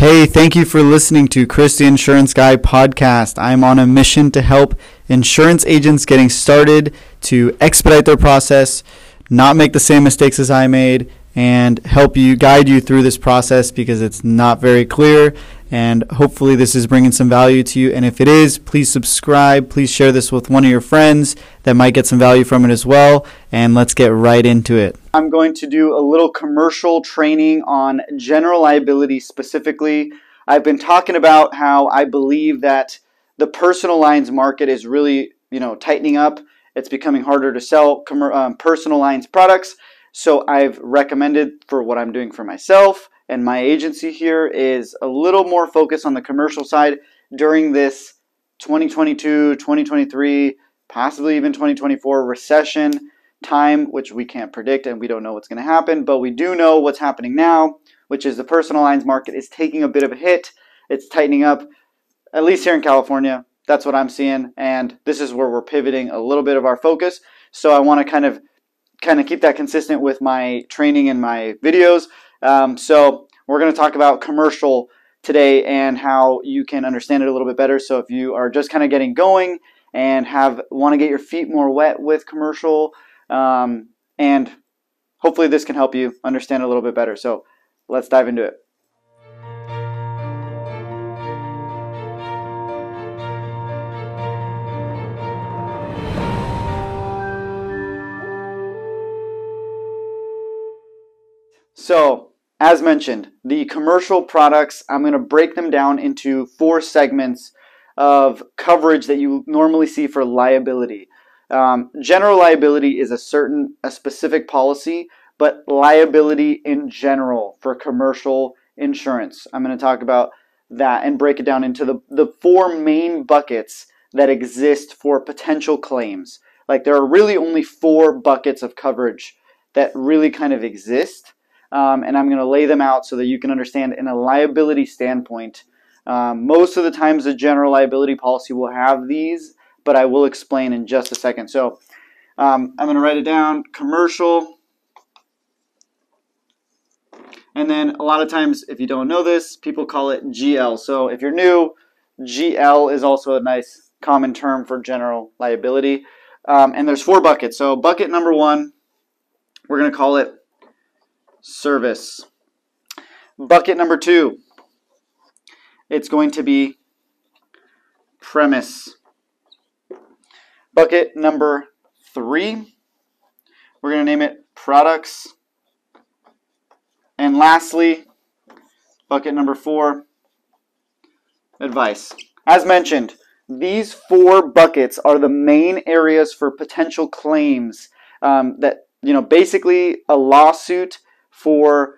Hey, thank you for listening to Chris the Insurance Guy podcast. I'm on a mission to help insurance agents getting started to expedite their process, not make the same mistakes as I made, and help you guide you through this process because it's not very clear. And hopefully, this is bringing some value to you. And if it is, please subscribe. Please share this with one of your friends that might get some value from it as well. And let's get right into it. I'm going to do a little commercial training on general liability specifically. I've been talking about how I believe that the personal lines market is really, you know, tightening up. It's becoming harder to sell um, personal lines products. So I've recommended for what I'm doing for myself and my agency here is a little more focus on the commercial side during this 2022, 2023, possibly even 2024 recession time, which we can't predict and we don't know what's going to happen, but we do know what's happening now, which is the personal lines market is taking a bit of a hit. It's tightening up, at least here in California. That's what I'm seeing, and this is where we're pivoting a little bit of our focus. So I want to kind of kind of keep that consistent with my training and my videos. Um, so we're going to talk about commercial today and how you can understand it a little bit better. So if you are just kind of getting going and have want to get your feet more wet with commercial, um, and hopefully this can help you understand a little bit better. So let's dive into it. So, as mentioned, the commercial products, I'm going to break them down into four segments of coverage that you normally see for liability. Um, general liability is a certain, a specific policy, but liability in general for commercial insurance. I'm going to talk about that and break it down into the, the four main buckets that exist for potential claims. Like there are really only four buckets of coverage that really kind of exist um, and I'm going to lay them out so that you can understand in a liability standpoint. Um, most of the times, the general liability policy will have these, but I will explain in just a second. So um, I'm going to write it down commercial. And then a lot of times, if you don't know this, people call it GL. So if you're new, GL is also a nice common term for general liability. Um, and there's four buckets. So bucket number one, we're going to call it service. Bucket number two, it's going to be premise. Bucket number three, we're going to name it products. And lastly, bucket number four, advice. As mentioned, these four buckets are the main areas for potential claims um, that, you know, basically a lawsuit for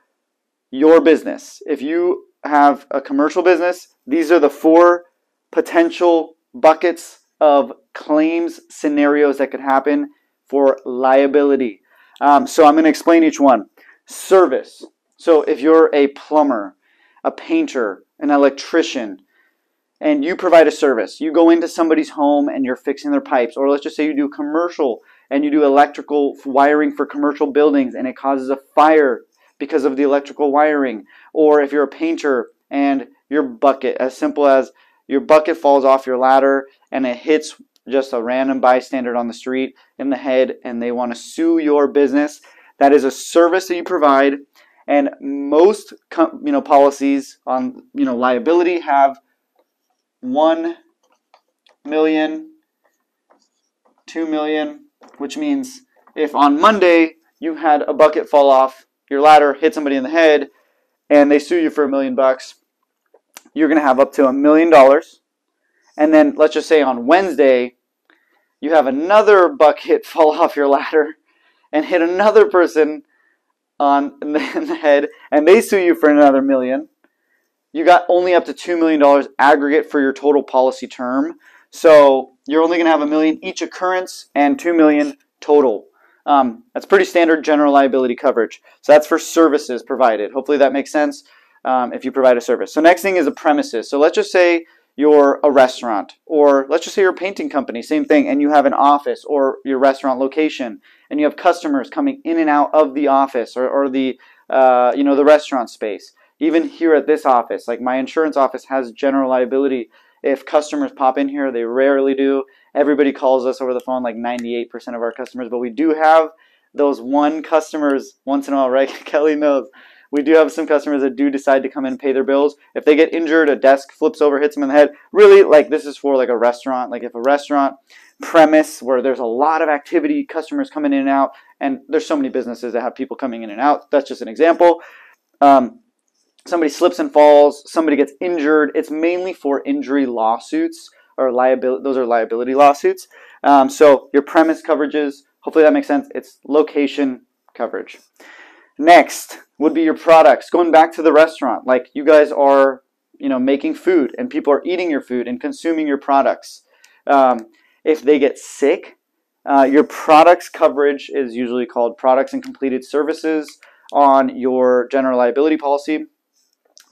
your business. If you have a commercial business, these are the four potential buckets of claims scenarios that could happen for liability. Um, so I'm going to explain each one. Service. So if you're a plumber, a painter, an electrician, and you provide a service, you go into somebody's home and you're fixing their pipes, or let's just say you do commercial and you do electrical wiring for commercial buildings and it causes a fire because of the electrical wiring. Or if you're a painter and your bucket, as simple as your bucket falls off your ladder and it hits just a random bystander on the street in the head and they want to sue your business, that is a service that you provide. And most you know policies on you know liability have one million, two million, which means if on Monday you had a bucket fall off your ladder, hit somebody in the head, and they sue you for a million bucks, you're going to have up to a million dollars. And then let's just say on Wednesday, you have another bucket fall off your ladder and hit another person on in the, in the head, and they sue you for another million. You got only up to $2 million aggregate for your total policy term. So you're only going to have a million each occurrence and 2 million total. Um, that's pretty standard general liability coverage. So that's for services provided. Hopefully that makes sense um, if you provide a service. So next thing is a premises. So let's just say you're a restaurant, or let's just say you're a painting company, same thing, and you have an office or your restaurant location, and you have customers coming in and out of the office or, or the uh, you know the restaurant space. even here at this office, like my insurance office has general liability. If customers pop in here, they rarely do. Everybody calls us over the phone, like 98% of our customers, but we do have those one customers once in a while, right? Kelly knows. We do have some customers that do decide to come in and pay their bills. If they get injured, a desk flips over, hits them in the head. Really, like this is for like a restaurant. Like if a restaurant premise where there's a lot of activity, customers coming in and out, and there's so many businesses that have people coming in and out. That's just an example. Um, somebody slips and falls, somebody gets injured. It's mainly for injury lawsuits or liability. Those are liability lawsuits. Um, so your premise coverages. Hopefully that makes sense. It's location coverage. Next would be your products. Going back to the restaurant, like you guys are, you know, making food and people are eating your food and consuming your products. Um, if they get sick, uh, your products coverage is usually called products and completed services on your general liability policy.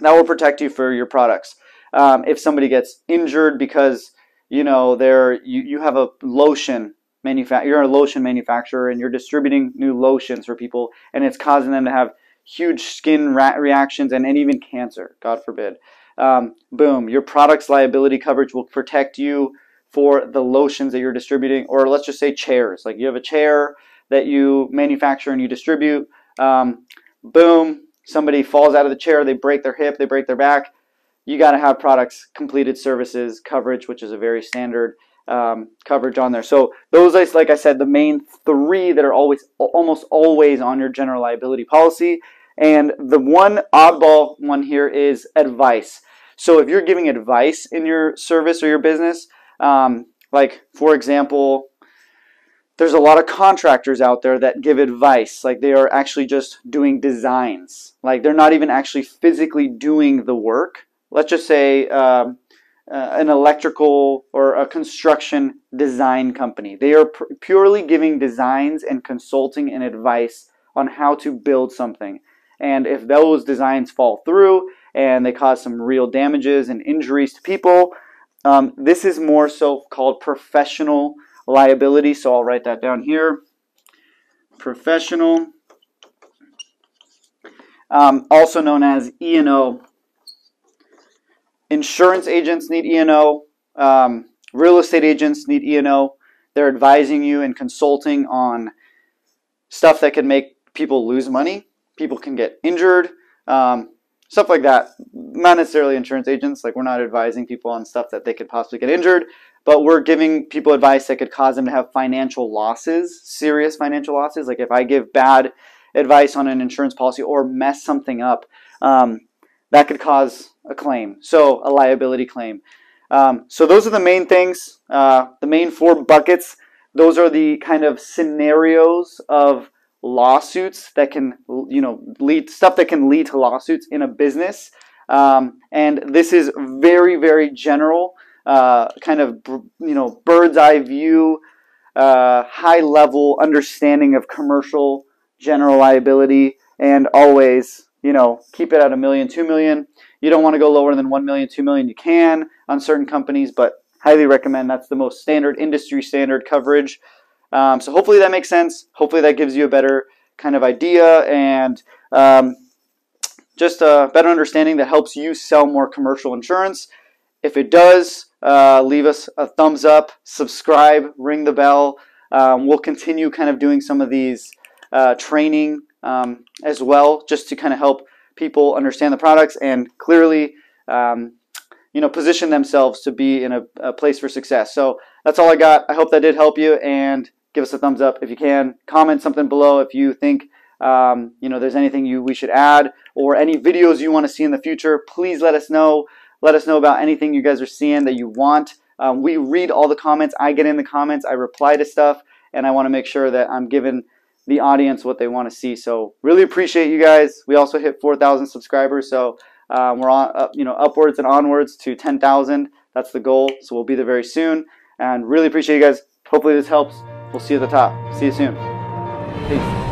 That will protect you for your products. Um, if somebody gets injured because you know they're you, you have a lotion you're a lotion manufacturer and you're distributing new lotions for people and it's causing them to have huge skin reactions and, and even cancer god forbid um, boom your product's liability coverage will protect you for the lotions that you're distributing, or let's just say chairs. Like you have a chair that you manufacture and you distribute. Um, boom, somebody falls out of the chair, they break their hip, they break their back. You got to have products, completed services, coverage, which is a very standard um, coverage on there. So those, like I said, the main three that are always, almost always on your general liability policy. And the one oddball one here is advice. So if you're giving advice in your service or your business, um, like, for example, there's a lot of contractors out there that give advice. Like, they are actually just doing designs. Like, they're not even actually physically doing the work. Let's just say um, uh, an electrical or a construction design company. They are purely giving designs and consulting and advice on how to build something. And if those designs fall through and they cause some real damages and injuries to people, um, this is more so called professional liability, so I'll write that down here. Professional, um, also known as E&O. Insurance agents need E&O. Um, real estate agents need E&O. They're advising you and consulting on stuff that can make people lose money. People can get injured. Um, stuff like that. Not necessarily insurance agents. Like we're not advising people on stuff that they could possibly get injured, but we're giving people advice that could cause them to have financial losses, serious financial losses. Like if I give bad advice on an insurance policy or mess something up, um, that could cause a claim. So a liability claim. Um, so those are the main things. Uh, the main four buckets. Those are the kind of scenarios of lawsuits that can, you know, lead stuff that can lead to lawsuits in a business. Um, and this is very, very general, uh, kind of, you know, bird's eye view, uh, high level understanding of commercial general liability, and always, you know, keep it at a million, two million. You don't want to go lower than one million, two million. You can on certain companies, but highly recommend that's the most standard industry standard coverage. Um, so hopefully that makes sense. Hopefully that gives you a better kind of idea and um, just a better understanding that helps you sell more commercial insurance. If it does, uh, leave us a thumbs up, subscribe, ring the bell. Um, we'll continue kind of doing some of these uh, training um, as well, just to kind of help people understand the products and clearly, um, you know, position themselves to be in a, a place for success. So that's all I got. I hope that did help you and give us a thumbs up if you can. Comment something below if you think um, you know there's anything you we should add or any videos you want to see in the future. Please let us know. Let us know about anything you guys are seeing that you want. Um, we read all the comments. I get in the comments. I reply to stuff, and I want to make sure that I'm giving the audience what they want to see. So really appreciate you guys. We also hit 4,000 subscribers, so um, we're on, uh, you know, upwards and onwards to 10,000. That's the goal. So we'll be there very soon, and really appreciate you guys. Hopefully this helps. We'll see you at the top. See you soon. Peace.